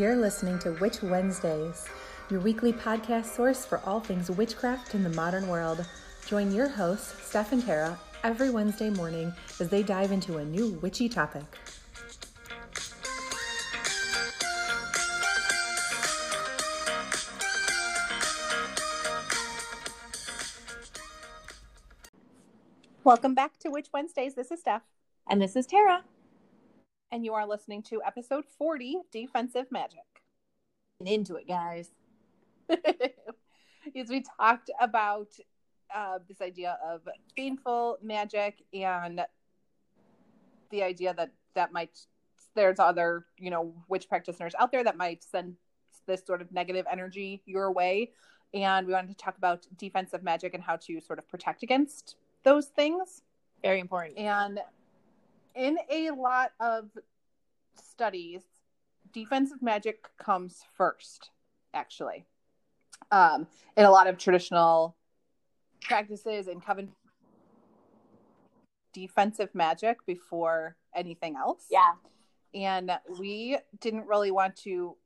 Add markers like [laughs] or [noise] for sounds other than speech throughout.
You're listening to Witch Wednesdays, your weekly podcast source for all things witchcraft in the modern world. Join your hosts, Steph and Tara, every Wednesday morning as they dive into a new witchy topic. Welcome back to Witch Wednesdays. This is Steph, And this is Tara. And you are listening to episode 40 Defensive Magic. Into it, guys. [laughs] as we talked about uh, this idea of baneful magic and the idea that that might there's other you know witch practitioners out there that might send this sort of negative energy your way and we wanted to talk about defensive magic and how to sort of protect against those things Very important. and in a lot of studies, defensive magic comes first, actually. Um, in a lot of traditional practices and coven defensive magic before anything else. Yeah. And we didn't really want to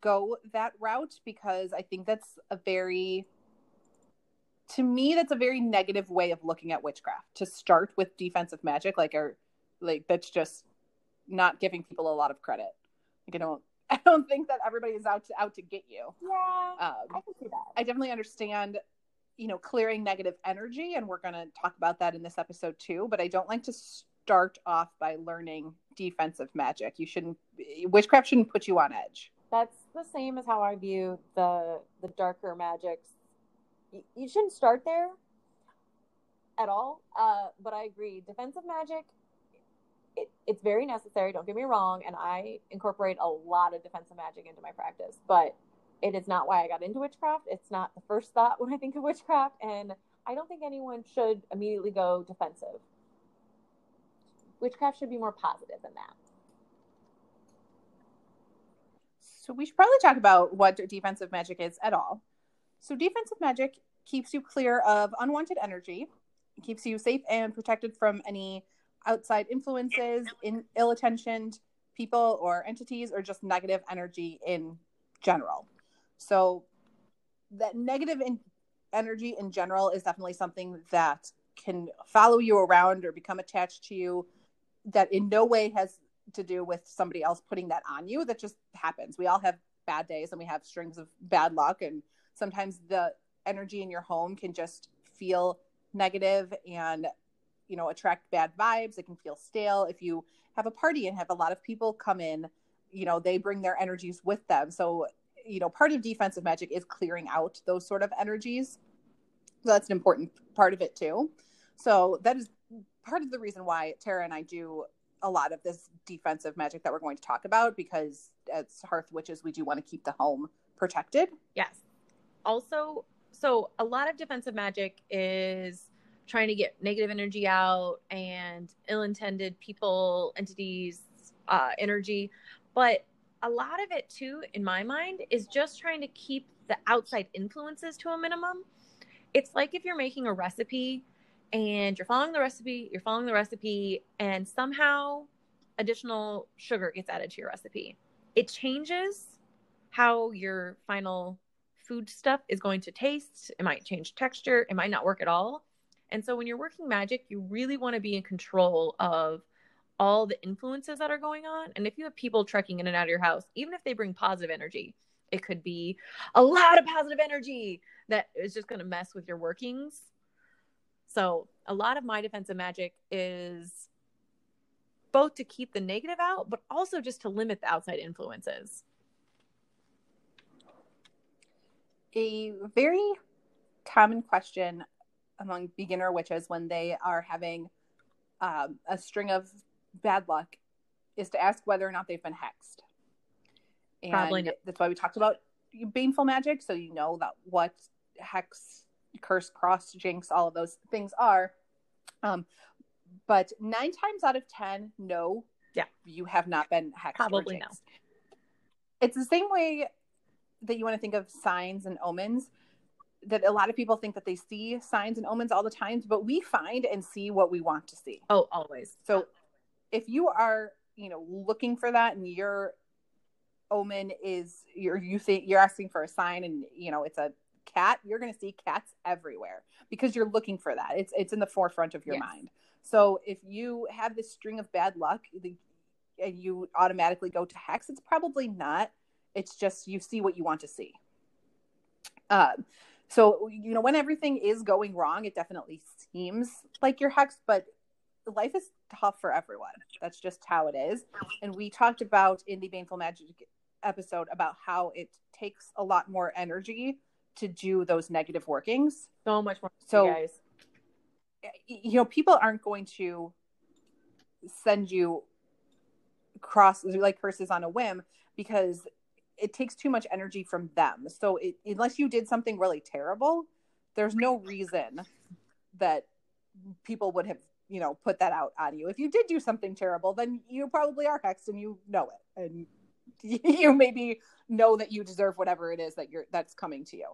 go that route because I think that's a very to me that's a very negative way of looking at witchcraft to start with defensive magic like or like that's just not giving people a lot of credit like i don't [laughs] i don't think that everybody is out to out to get you Yeah. I um, can see that. i definitely understand you know clearing negative energy and we're going to talk about that in this episode too but i don't like to start off by learning defensive magic you shouldn't witchcraft shouldn't put you on edge That's the same as how I view the the darker magics. You, you shouldn't start there at all. Uh, but I agree. Defensive magic, it, it's very necessary. Don't get me wrong, and I incorporate a lot of defensive magic into my practice. But it is not why I got into witchcraft. It's not the first thought when I think of witchcraft, and I don't think anyone should immediately go defensive. Witchcraft should be more positive than that. So we should probably talk about what defensive magic is at all. So defensive magic keeps you clear of unwanted energy, keeps you safe and protected from any outside influences, in ill-attentioned people or entities, or just negative energy in general. So that negative in- energy in general is definitely something that can follow you around or become attached to you that in no way has to do with somebody else putting that on you. That just happens. We all have bad days and we have strings of bad luck. And sometimes the energy in your home can just feel negative and, you know, attract bad vibes. It can feel stale. If you have a party and have a lot of people come in, you know, they bring their energies with them. So, you know, part of defensive magic is clearing out those sort of energies. So that's an important part of it too. So that is part of the reason why Tara and I do a lot of this defensive magic that we're going to talk about because as hearth witches we do want to keep the home protected Yes. Also, so a lot of defensive magic is trying to get negative energy out and ill-intended people, entities, uh, energy, but a lot of it too, in my mind, is just trying to keep the outside influences to a minimum. It's like if you're making a recipe and you're following the recipe, you're following the recipe, and somehow additional sugar gets added to your recipe. It changes how your final food stuff is going to taste. It might change texture. It might not work at all. And so when you're working magic, you really want to be in control of all the influences that are going on. And if you have people trekking in and out of your house, even if they bring positive energy, it could be a lot of positive energy that is just going to mess with your workings. So a lot of my defensive magic is both to keep the negative out, but also just to limit the outside influences. a very common question among beginner witches when they are having um, a string of bad luck is to ask whether or not they've been hexed and Probably not. that's why we talked about baneful magic so you know that what hex curse cross jinx all of those things are um, but nine times out of ten no Yeah. you have not been hexed Probably no. it's the same way that you want to think of signs and omens that a lot of people think that they see signs and omens all the times, but we find and see what we want to see Oh, always. so if you are you know looking for that and you're omen is you're you think you're asking for a sign and you know it's a cat, you're going to see cats everywhere because you're looking for that. It's it's in the forefront of your Yes. mind. So if you have this string of bad luck the, and you automatically go to hex, it's probably not. It's just you see what you want to see. Um, so you know when everything is going wrong, it definitely seems like you're hexed, but life is tough for everyone. That's just how it is. And we talked about in the Baneful Magic episode about how it takes a lot more energy to do those negative workings. So much more. So- you guys. You know, people aren't going to send you cross like curses on a whim because it takes too much energy from them. So it, unless you did something really terrible, there's no reason that people would have you know put that out on you. If you did do something terrible, then you probably are hexed and you know it, and [laughs] you maybe know that you deserve whatever it is that you're that's coming to you.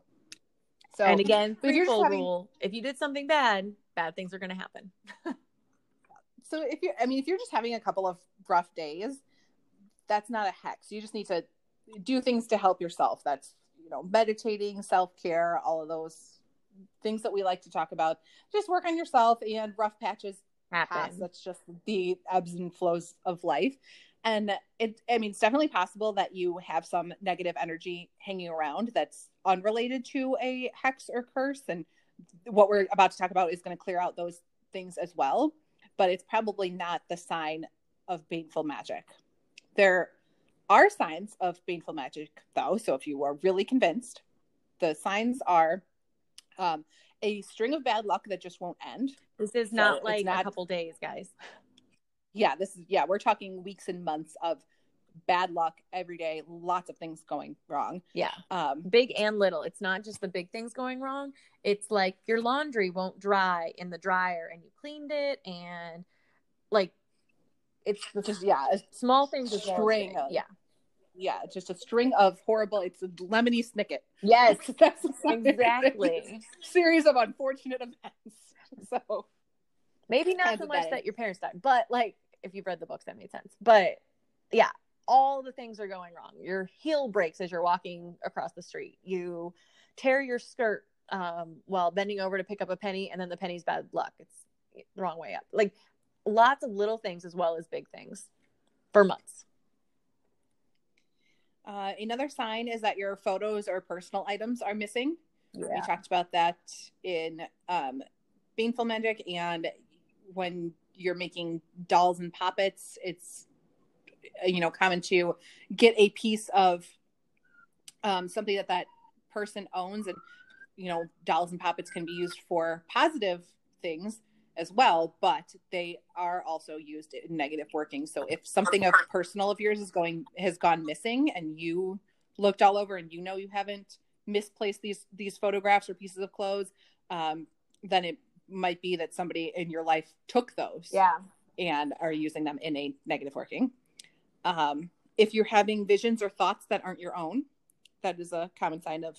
So and again, but if you're threefold having- rule: if you did something bad, bad things are going to happen. [laughs] so if you're i mean if you're just having a couple of rough days that's not a hex you just need to do things to help yourself. That's you know meditating self-care all of those things that we like to talk about. Just work on yourself and rough patches pass Happen. that's just the ebbs and flows of life. And it i mean it's definitely possible that you have some negative energy hanging around that's unrelated to a hex or curse. And what we're about to talk about is going to clear out those things as well. But it's probably not the sign of baneful magic. There are signs of baneful magic though so if you are really convinced the signs are um, a string of bad luck that just won't end This is So not like not- a couple days, guys. yeah this is yeah we're talking weeks and months of bad luck every day lots of things going wrong Yeah, um big and little. It's not just the big things going wrong. It's like your laundry won't dry in the dryer, and you cleaned it, and like it's just yeah a small things. as String of- Yeah. yeah just a string of horrible it's a lemony snicket Yes. [laughs] that's. Exactly. series of unfortunate events [laughs] so Maybe not Kinds so much bad. that your parents died, but like if you've read the books, that made sense. But yeah, all the things are going wrong. Your heel breaks as you're walking across the street. You tear your skirt um, while bending over to pick up a penny, and then the penny's bad luck. It's the wrong way up. Like lots of little things as well as big things for months. uh, another sign is that your photos or personal items are missing. We talked about that in um, Baneful Magic, and when you're making dolls and poppets, it's uh, you know common to get a piece of um, something that that person owns, and you know dolls and poppets can be used for positive things as well, but they are also used in negative working. So if something of personal of yours is going has gone missing, and you looked all over and you know you haven't misplaced these these photographs or pieces of clothes, um, then it might be that somebody in your life took those Yeah. and are using them in a negative working. Um, if you're having visions or thoughts that aren't your own, that is a common sign of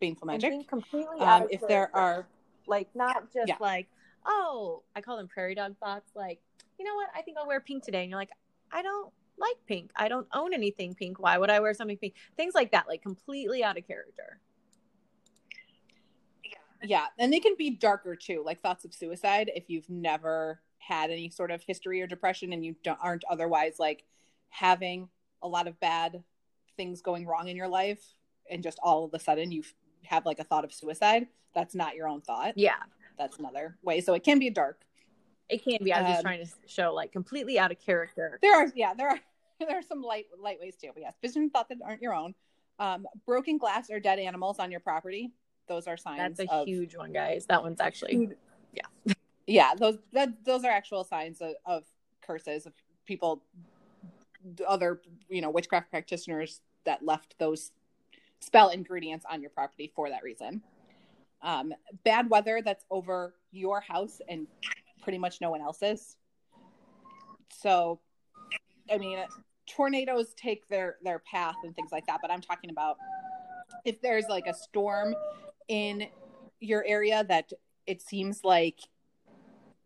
baneful magic. being completely Um, if there are, like not just Yeah. like oh i call them prairie dog thoughts like you know what? I think i'll wear pink today. And you're like i don't like pink. I don't own anything pink. Why would i wear something pink? Things like that like completely out of character. Yeah, and they can be darker too, like thoughts of suicide. If you've never had any sort of history or depression, and you don't, aren't otherwise like having a lot of bad things going wrong in your life, and just all of a sudden you have like a thought of suicide, that's not your own thought. yeah That's another way. So it can be dark. it can be i was just Um, trying to show like completely out of character There are, yeah, there are [laughs] there are some light light ways too. But yes, vision thought that aren't your own. Um, broken glass or dead animals on your property. Those are signs. that's a of, huge one guys that one's actually yeah [laughs] Yeah, those that those are actual signs of, of curses of people, other you know witchcraft practitioners that left those spell ingredients on your property for that reason. Um, bad weather that's over your house and pretty much no one else's. So, I mean, tornadoes take their their path and things like that. But I'm talking about if there's like a storm in your area that it seems like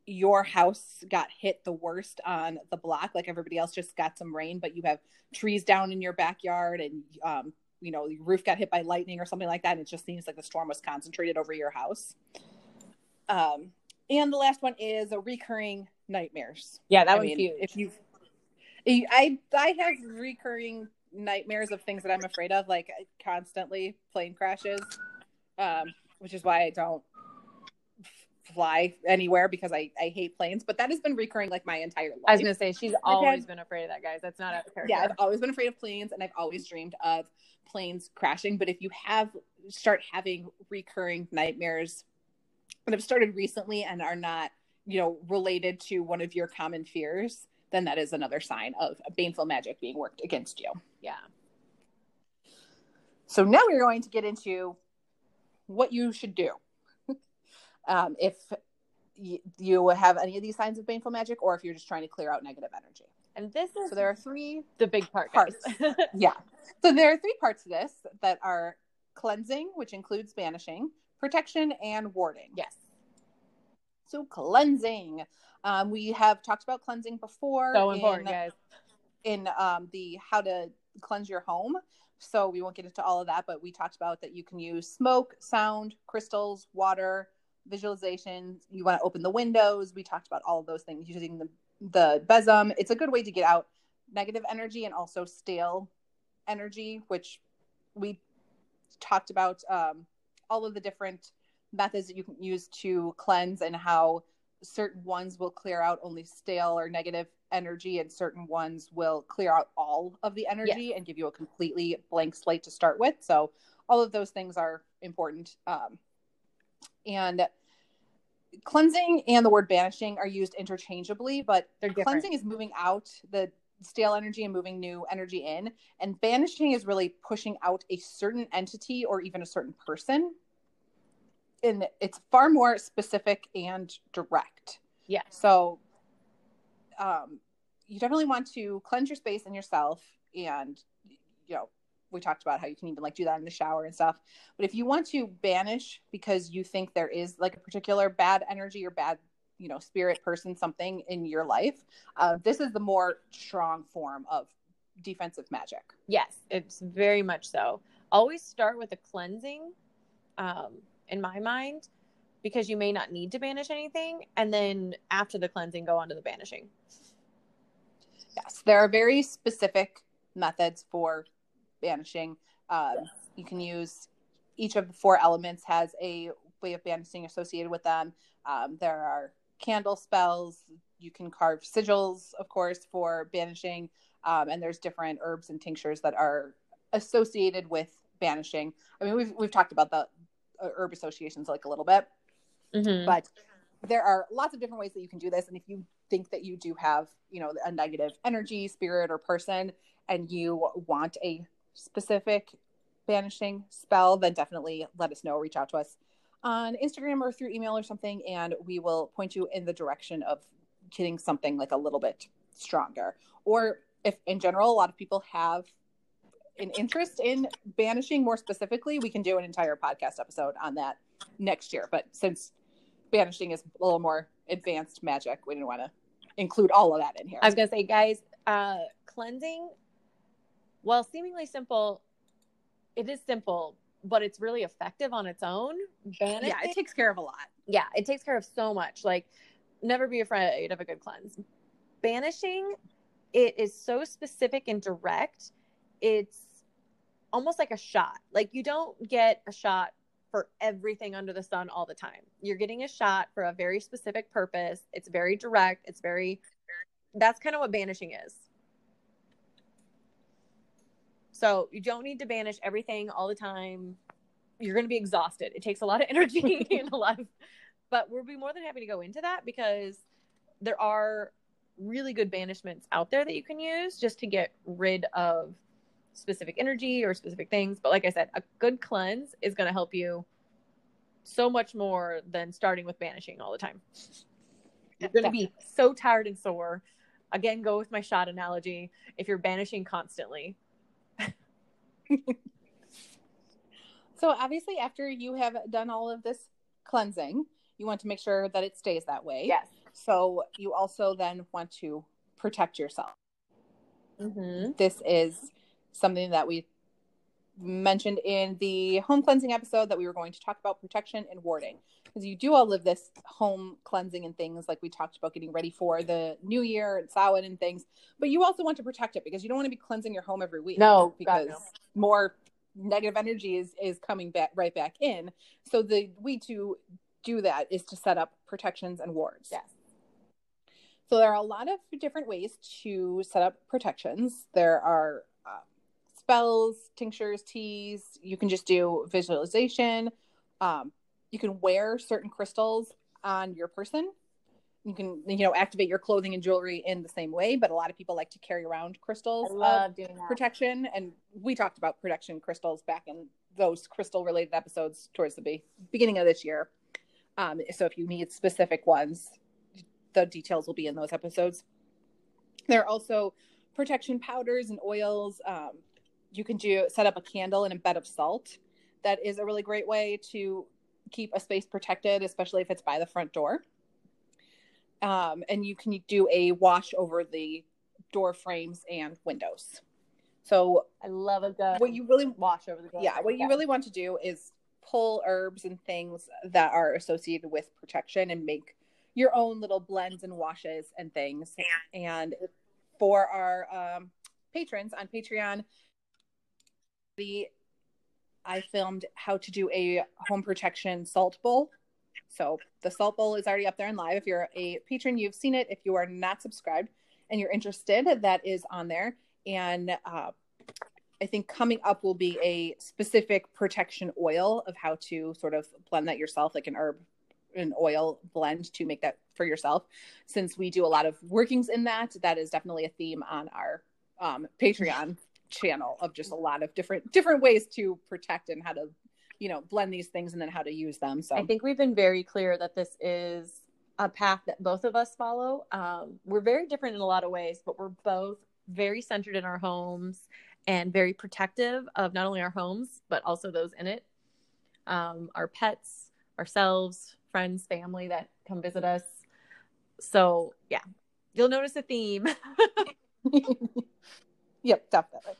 your house got hit the worst on the block, like everybody else just got some rain, but you have trees down in your backyard and um, you know, your roof got hit by lightning or something like that, and it just seems like the storm was concentrated over your house. Um, and the last one is a recurring nightmares. Yeah, that I mean, huge. If you, I I have recurring nightmares of things that I'm afraid of, like constantly plane crashes, um, which is why I don't fly anywhere because I I hate planes. But that has been recurring like my entire life. I was gonna say she's always been afraid of that, guys. That's not out of character. yeah, I've always been afraid of planes, and I've always dreamed of planes crashing. But if you have start having recurring nightmares that have started recently and are not, you know, related to one of your common fears, then that is another sign of baneful magic being worked against you. yeah. So now we're going to get into what you should do um, if y- you have any of these signs of baneful magic, or if you're just trying to clear out negative energy. And this is So there are three the big part. Parts. yeah. So there are three parts to this that are cleansing, which includes banishing, protection, and warding. yes. So cleansing. Um, we have talked about cleansing before. So important, in, guys. in um, the how to cleanse your home. So we won't get into all of that, but we talked about that you can use smoke, sound, crystals, water, visualization. You want to open the windows. We talked about all of those things using the the besom. It's a good way to get out negative energy and also stale energy, which we talked about um, all of the different methods that you can use to cleanse and how certain ones will clear out only stale or negative energy and certain ones will clear out all of the energy and give you a completely blank slate to start with so all of those things are important um, and cleansing and the word banishing are used interchangeably but They're different. cleansing is moving out the stale energy and moving new energy in and banishing is really pushing out a certain entity or even a certain person and it's far more specific and direct Yeah. so um you definitely want to cleanse your space and yourself and you know we talked about how you can even like do that in the shower and stuff but if you want to banish because you think there is like a particular bad energy or bad you know spirit person something in your life uh, this is the more strong form of defensive magic Yes, it's very much so. Always start with a cleansing, um, in my mind, because you may not need to banish anything, and then after the cleansing, go on to the banishing. yes there are very specific methods for banishing um, you can use each of the four elements has a way of banishing associated with them. Um, there are candle spells. You can carve sigils of course for banishing. Um, and there's different herbs and tinctures that are associated with banishing. I mean we've, we've talked about the uh, herb associations like a little bit. Mm-hmm. but there are lots of different ways that you can do this. And if you think that you do have you know a negative energy spirit or person and you want a specific banishing spell then definitely let us know reach out to us on instagram or through email or something and we will point you in the direction of getting something like a little bit stronger or if in general a lot of people have an interest in banishing more specifically we can do an entire podcast episode on that next year but since banishing is a little more advanced magic. We didn't want to include all of that in here. I was gonna say, guys, uh, cleansing, while seemingly simple, it is simple, but it's really effective on its own. Banishing, yeah, it takes care of a lot. yeah, it takes care of so much. Like, never be afraid of a good cleanse. Banishing, it is so specific and direct. It's almost like a shot. Like, you don't get a shot for everything under the sun all the time. You're getting a shot for a very specific purpose. It's very direct. It's very, that's kind of what banishing is. So you don't need to banish everything all the time. You're going to be exhausted. It takes a lot of [laughs] energy and a lot of, but we'll be more than happy to go into that because there are really good banishments out there that you can use just to get rid of specific energy or specific things. But like I said, a good cleanse is going to help you so much more than starting with banishing all the time. You're going to be so tired and sore. Again, go with my shot analogy. If you're banishing constantly, [laughs] So obviously, after you have done all of this cleansing, you want to make sure that it stays that way. yes, So you also then want to protect yourself. Mm-hmm. This is something that we mentioned in the home cleansing episode that we were going to talk about protection and warding because you do all of this home cleansing and things like we talked about getting ready for the new year and Samhain and things but you also want to protect it because you don't want to be cleansing your home every week No, because no. more negative energy is is coming back right back in so the way to do that is to set up protections and wards Yes. so there are a lot of different ways to set up protections there are uh, spells tinctures teas you can just do visualization um, you can wear certain crystals on your person. You can you know activate your clothing and jewelry in the same way but a lot of people like to carry around crystals I love doing that. protection. And we talked about protection crystals back in those crystal related episodes towards the be- beginning of this year. Um, so if you need specific ones the details will be in those episodes. There are also protection powders and oils. Um, you can do set up a candle in a bed of salt. That is a really great way to keep a space protected especially if it's by the front door. Um, and you can do a wash over the door frames and windows. So I love a good what you really wash over the door. yeah what you really want to do is pull herbs and things that are associated with protection and make your own little blends and washes and things. And for our um, patrons on patreon the i filmed how to do a home protection salt bowl. So the salt bowl is already up there and live. If you're a patron you've seen it. If you are not subscribed and you're interested that is on there. And uh, I think coming up will be a specific protection oil of how to sort of blend that yourself, like an herb an oil blend to make that for yourself. Since we do a lot of workings in that, that is definitely a theme on our um, Patreon channel of just a lot of different different ways to protect and how to, you know, blend these things and then how to use them. So I think we've been very clear that this is a path that both of us follow. Um, we're very different in a lot of ways, but we're both very centered in our homes and very protective of not only our homes, but also those in it. Um, our pets, ourselves, friends, family that come visit us. So, yeah, you'll notice a theme. [laughs] [laughs] yep, definitely.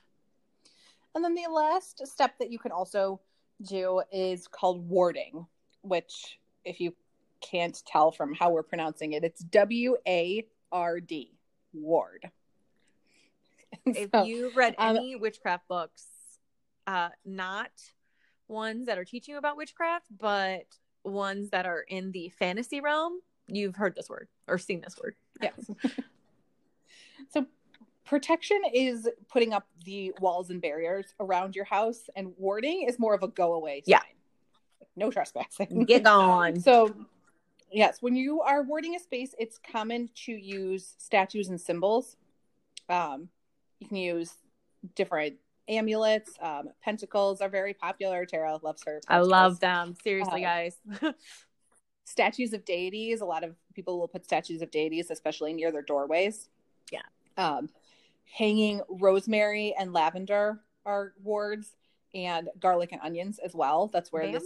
And then the last step that you can also do is called warding, which, if you can't tell from how we're pronouncing it, it's W A R D, ward. [laughs] if So, you've read um, any witchcraft books, uh, not ones that are teaching you about witchcraft, but ones that are in the fantasy realm, you've heard this word or seen this word. yes. [laughs] so protection is putting up the walls and barriers around your house, and warding is more of a go away sign. Yeah. No trespassing. Get gone. So, yes, when you are warding a space, it's common to use statues and symbols. Um, you can use different amulets. Um, pentacles are very popular. Tara loves her. I love them. Seriously, Uh, guys. [laughs] statues of deities. A lot of people will put statues of deities, especially near their doorways. Yeah. Um, hanging rosemary and lavender are wards, and garlic and onions as well. That's where this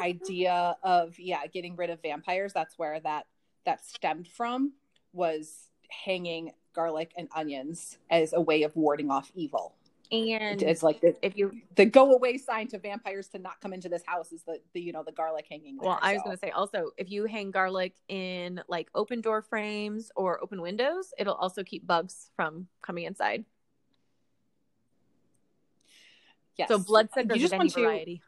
idea of yeah getting rid of vampires that's where that that stemmed from was hanging garlic and onions as a way of warding off evil and it's like the, if you the go away sign to vampires to not come into this house is the, the you know the garlic hanging well, I was so. going to say also, if you hang garlic in like open door frames or open windows, it'll also keep bugs from coming inside. yes. So blood you just of any want to variety.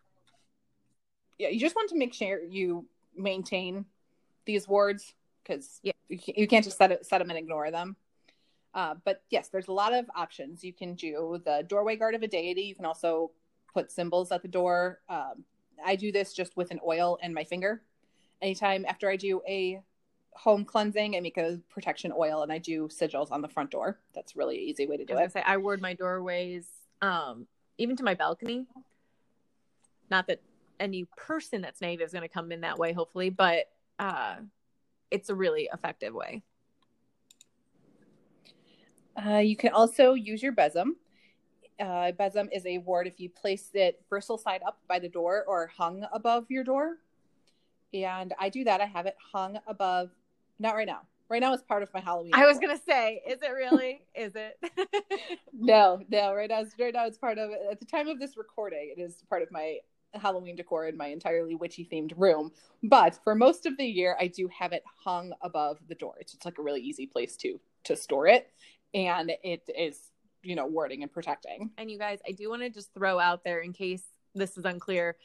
yeah you just want to make sure you maintain these wards because Yeah. you, you can't just set, it, set them and ignore them uh, but yes there's a lot of options. You can do the doorway guard of a deity. You can also put symbols at the door. Um, i do this just with an oil and my finger. Anytime after i do a home cleansing i make a protection oil and i do sigils on the front door. That's really an easy way to I do was it. say I ward my doorways, um, even to my balcony. Not that any person that's native is going to come in that way, hopefully, but uh, it's a really effective way. Uh, you can also use your besom. Uh, besom is a ward if you place it bristle side up by the door or hung above your door. And I do that. I have it hung above Not right now. Right now, it's part of my Halloween. I was gonna say, is it really? [laughs] is it? [laughs] [laughs] No, no. Right now, it's- right now, it's part of. At the time of this recording, it is part of my Halloween decor in my entirely witchy themed room. But for most of the year, I do have it hung above the door. It's just like a really easy place to to store it, and it is you know warding and protecting. and you guys, I do want to just throw out there in case this is unclear.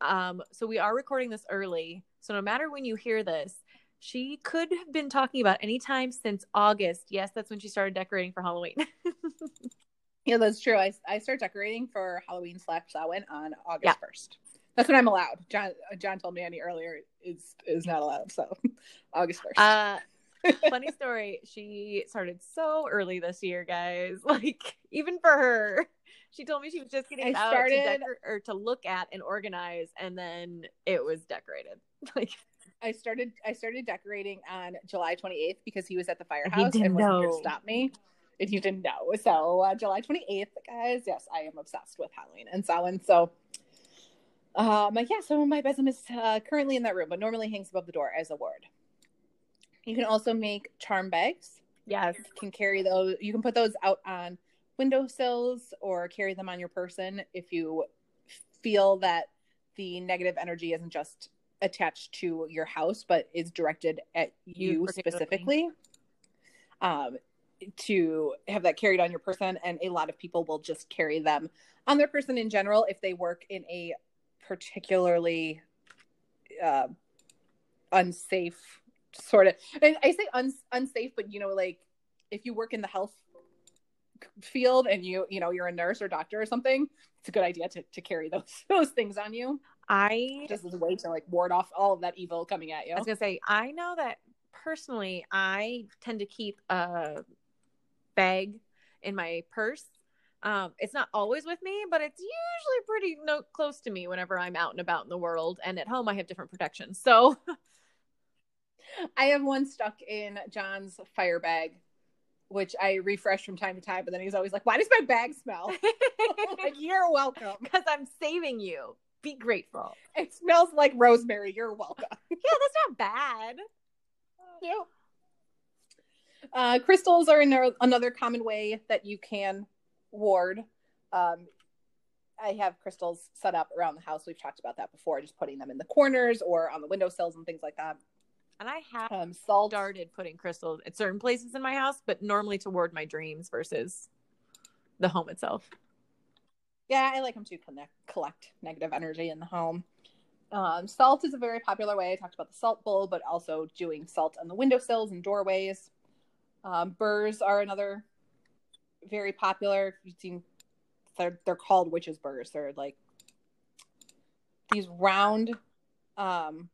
Um, so we are recording this early. So no matter when you hear this, she could have been talking about any time since August. Yes, that's when she started decorating for Halloween. [laughs] Yeah, that's true. I I start decorating for Halloween slash Samhain on August Yeah. first. That's when I'm allowed. John John told me Annie earlier is is not allowed. So [laughs] August first. Uh, funny story. She started so early this year, guys. [laughs] Like even for her, she told me she was just getting I out started- to decor- or to look at and organize, and then it was decorated. [laughs] Like I started I started decorating on July 28th because he was at the firehouse and wasn't here to stop me. And you didn't know. So uh, July 28th, guys. Yes, I am obsessed with Halloween and Samhain. So um yeah, so my besom is uh, currently in that room, but normally hangs above the door as a ward. You can also make charm bags. yes, can carry those you can put those out on windowsills or carry them on your person if you feel that the negative energy isn't just attached to your house but is directed at You you, specifically. Um to have that carried on your person and a lot of people will just carry them on their person in general if they work in a particularly uh, unsafe sort of and i say un, unsafe but you know like if you work in the health field and you you know you're a nurse or doctor or something it's a good idea to, to carry those [laughs] those things on you I just as a way to like ward off all of that evil coming at you I was gonna say, I know that personally, I tend to keep a bag in my purse. Um, it's not always with me, but it's usually pretty no- close to me whenever I'm out and about in the world. And at home, I have different protections. So [laughs] i have one stuck in john's fire bag which i refresh from time to time but then he's always like why does my bag smell [laughs] like you're welcome [laughs] because I'm saving you, be grateful. it smells like rosemary you're welcome [laughs] Yeah, that's not bad. you. Uh, crystals are another, another common way that you can ward. Um, I have crystals set up around the house. We've talked about that before, just putting them in the corners or on the windowsills and things like that. And I have Um, salt. started putting crystals at certain places in my house, but normally toward my dreams versus the home itself. Yeah, I like them to connect, collect negative energy in the home. Um, salt is a very popular way. I talked about the salt bowl, but also doing salt on the windowsills and doorways. Um, burrs are another very popular. You've seen, they're they're called witches burrs. They're like these round. Um,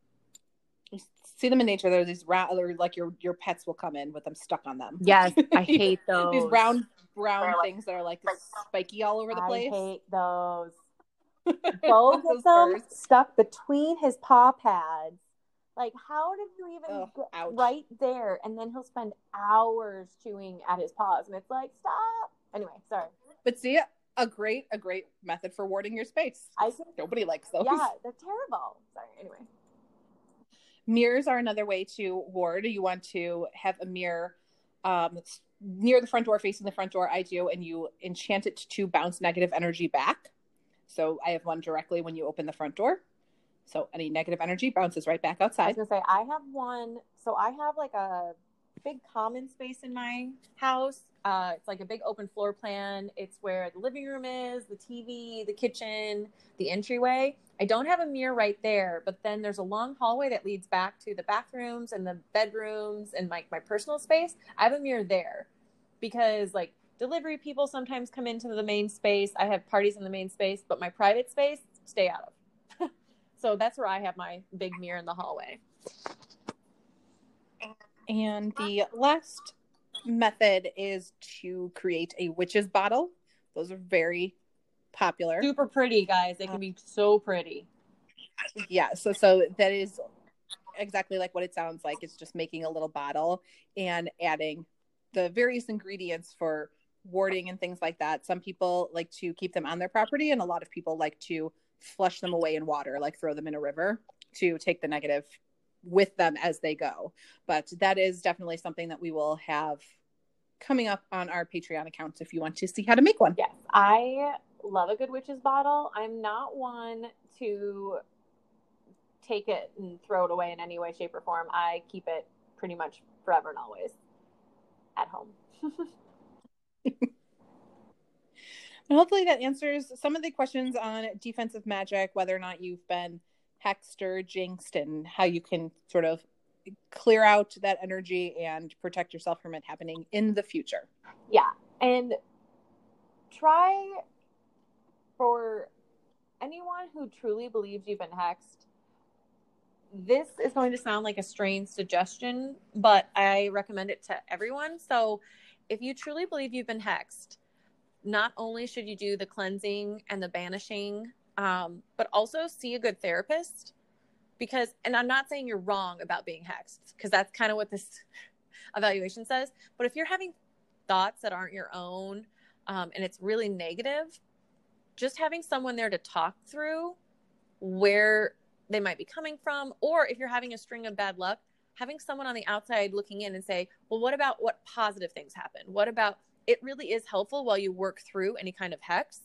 see them in nature. They're these round. They're like your your pets will come in with them stuck on them. Yes, [laughs] I hate [laughs] those. these round brown things that are like spiky all over the place. I hate those. [laughs] Bo Those gets them burrs. stuck between his paw pads. Like, how did you even Ugh, get ouch. right there? And then he'll spend hours chewing at his paws, and it's like, stop. Anyway, sorry. But see, a great a great method for warding your space. I can, Nobody likes those. yeah, they're terrible. Sorry. Anyway, Mirrors are another way to ward. You want to have a mirror um, near the front door, facing the front door. I do, and you enchant it to bounce negative energy back. So I have one directly when you open the front door. So any negative energy bounces right back outside. I was gonna say I have one. So I have like a big common space in my house. Uh, it's like a big open floor plan. It's where the living room is, the TV, the kitchen, the entryway. I don't have a mirror right there, but then there's a long hallway that leads back to the bathrooms and the bedrooms and my, my personal space. I have a mirror there because like delivery people sometimes come into the main space. I have parties in the main space, but my private space, stay out of. [laughs] so that's where I have my big mirror in the hallway. And the last method is to create a witch's bottle. Those are very popular. Super pretty, guys. They can be so pretty. yeah so so that is exactly like what it sounds like it's just making a little bottle and adding the various ingredients for warding and things like that some people like to keep them on their property and a lot of people like to flush them away in water like throw them in a river to take the negative with them as they go. But that is definitely something that we will have coming up on our Patreon accounts if you want to see how to make one. Yes, I love a good witch's bottle. I'm not one to take it and throw it away in any way, shape, or form. I keep it pretty much forever and always at home. [laughs] And hopefully that answers some of the questions on defensive magic, whether or not you've been hexed or jinxed, and how you can sort of clear out that energy and protect yourself from it happening in the future. Yeah. And try for anyone who truly believes you've been hexed. This is going to sound like a strange suggestion, but I recommend it to everyone. So, if you truly believe you've been hexed, not only should you do the cleansing and the banishing, um, but also see a good therapist. Because, and I'm not saying you're wrong about being hexed, because that's kind of what this [laughs] evaluation says. But if you're having thoughts that aren't your own um, and it's really negative, just having someone there to talk through where they might be coming from, or if you're having a string of bad luck, having someone on the outside looking in and say, well, what about what positive things happen? What about it really is helpful while you work through any kind of hex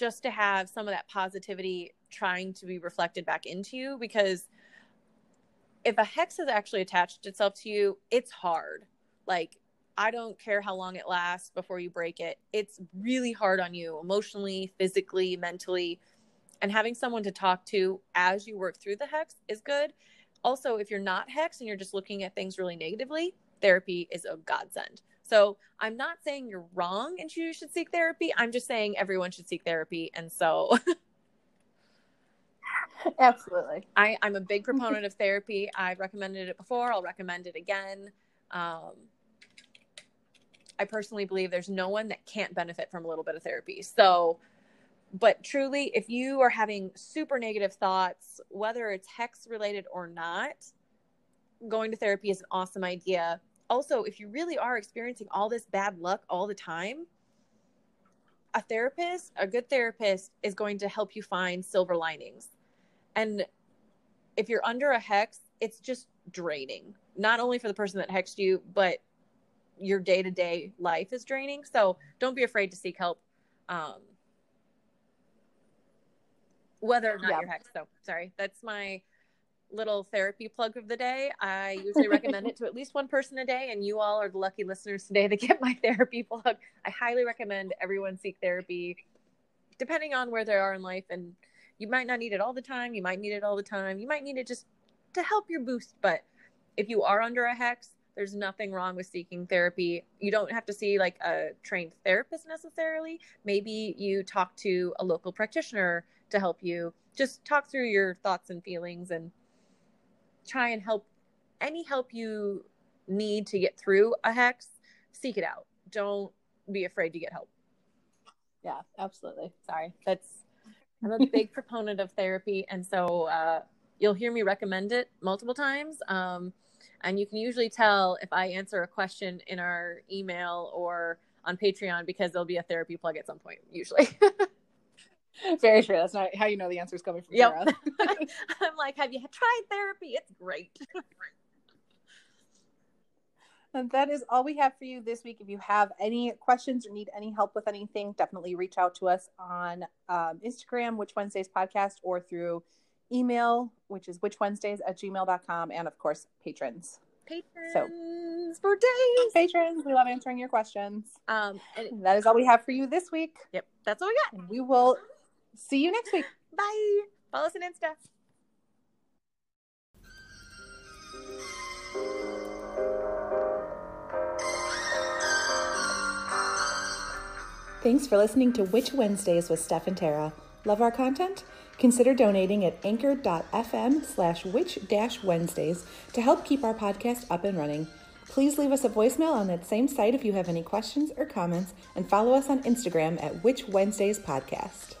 just to have some of that positivity trying to be reflected back into you because if a hex has actually attached itself to you it's hard. Like i don't care how long it lasts before you break it. It's really hard on you emotionally physically mentally. And having someone to talk to as you work through the hex is good. Also if you're not hex and you're just looking at things really negatively therapy is a godsend. So I'm not saying you're wrong and you should seek therapy. I'm just saying everyone should seek therapy. And so [laughs] Absolutely. I, I'm a big proponent of therapy. I've recommended it before. I'll recommend it again. Um, I personally believe there's no one that can't benefit from a little bit of therapy. So, but truly, if you are having super negative thoughts, whether it's hex related or not, going to therapy is an awesome idea also, if you really are experiencing all this bad luck all the time, a therapist, a good therapist, is going to help you find silver linings. And if you're under a hex, it's just draining, not only for the person that hexed you, but your day to day life is draining. So don't be afraid to seek help. Um, whether or not yeah. you're hexed. So sorry, that's my little therapy plug of the day. I [laughs] usually recommend it to at least one person a day, and you all are the lucky listeners today that get my [laughs] therapy plug. I highly recommend everyone seek therapy, depending on where they are in life. And you might not need it all the time. You might need it all the time. You might need it just to help your boost. But if you are under a hex, there's nothing wrong with seeking therapy. You don't have to see like a trained therapist necessarily. Maybe you talk to a local practitioner to help you. Just talk through your thoughts and feelings and try and help any help you need to get through a hex, seek it out. Don't be afraid to get help. Yeah, absolutely. Sorry. That's I'm a big [laughs] proponent of therapy and so uh, you'll hear me recommend it multiple times. Um, and you can usually tell if I answer a question in our email or on Patreon because there'll be a therapy plug at some point, usually. [laughs] [laughs] Very true. That's not how you know the answer is coming from yep. [laughs] [laughs] I'm like, have you tried therapy? It's great. and that is all we have for you this week. If you have any questions or need any help with anything, definitely reach out to us on um, Instagram, Witch Wednesdays Podcast, or through email, which is witchwednesdays at gmail.com, and of course, patrons. Patrons so, for days. Patrons, we love answering your questions. Um, and that is all we have for you this week. Yep, that's all we got. We will See you next week. [laughs] Bye. Follow us on Insta. Thanks for listening to Witch Wednesdays with Steph and Tara. Love our content? Consider donating at anchor.fm slash witch Wednesdays to help keep our podcast up and running. Please leave us a voicemail on that same site if you have any questions or comments, and follow us on Instagram at Witch Wednesdays Podcast.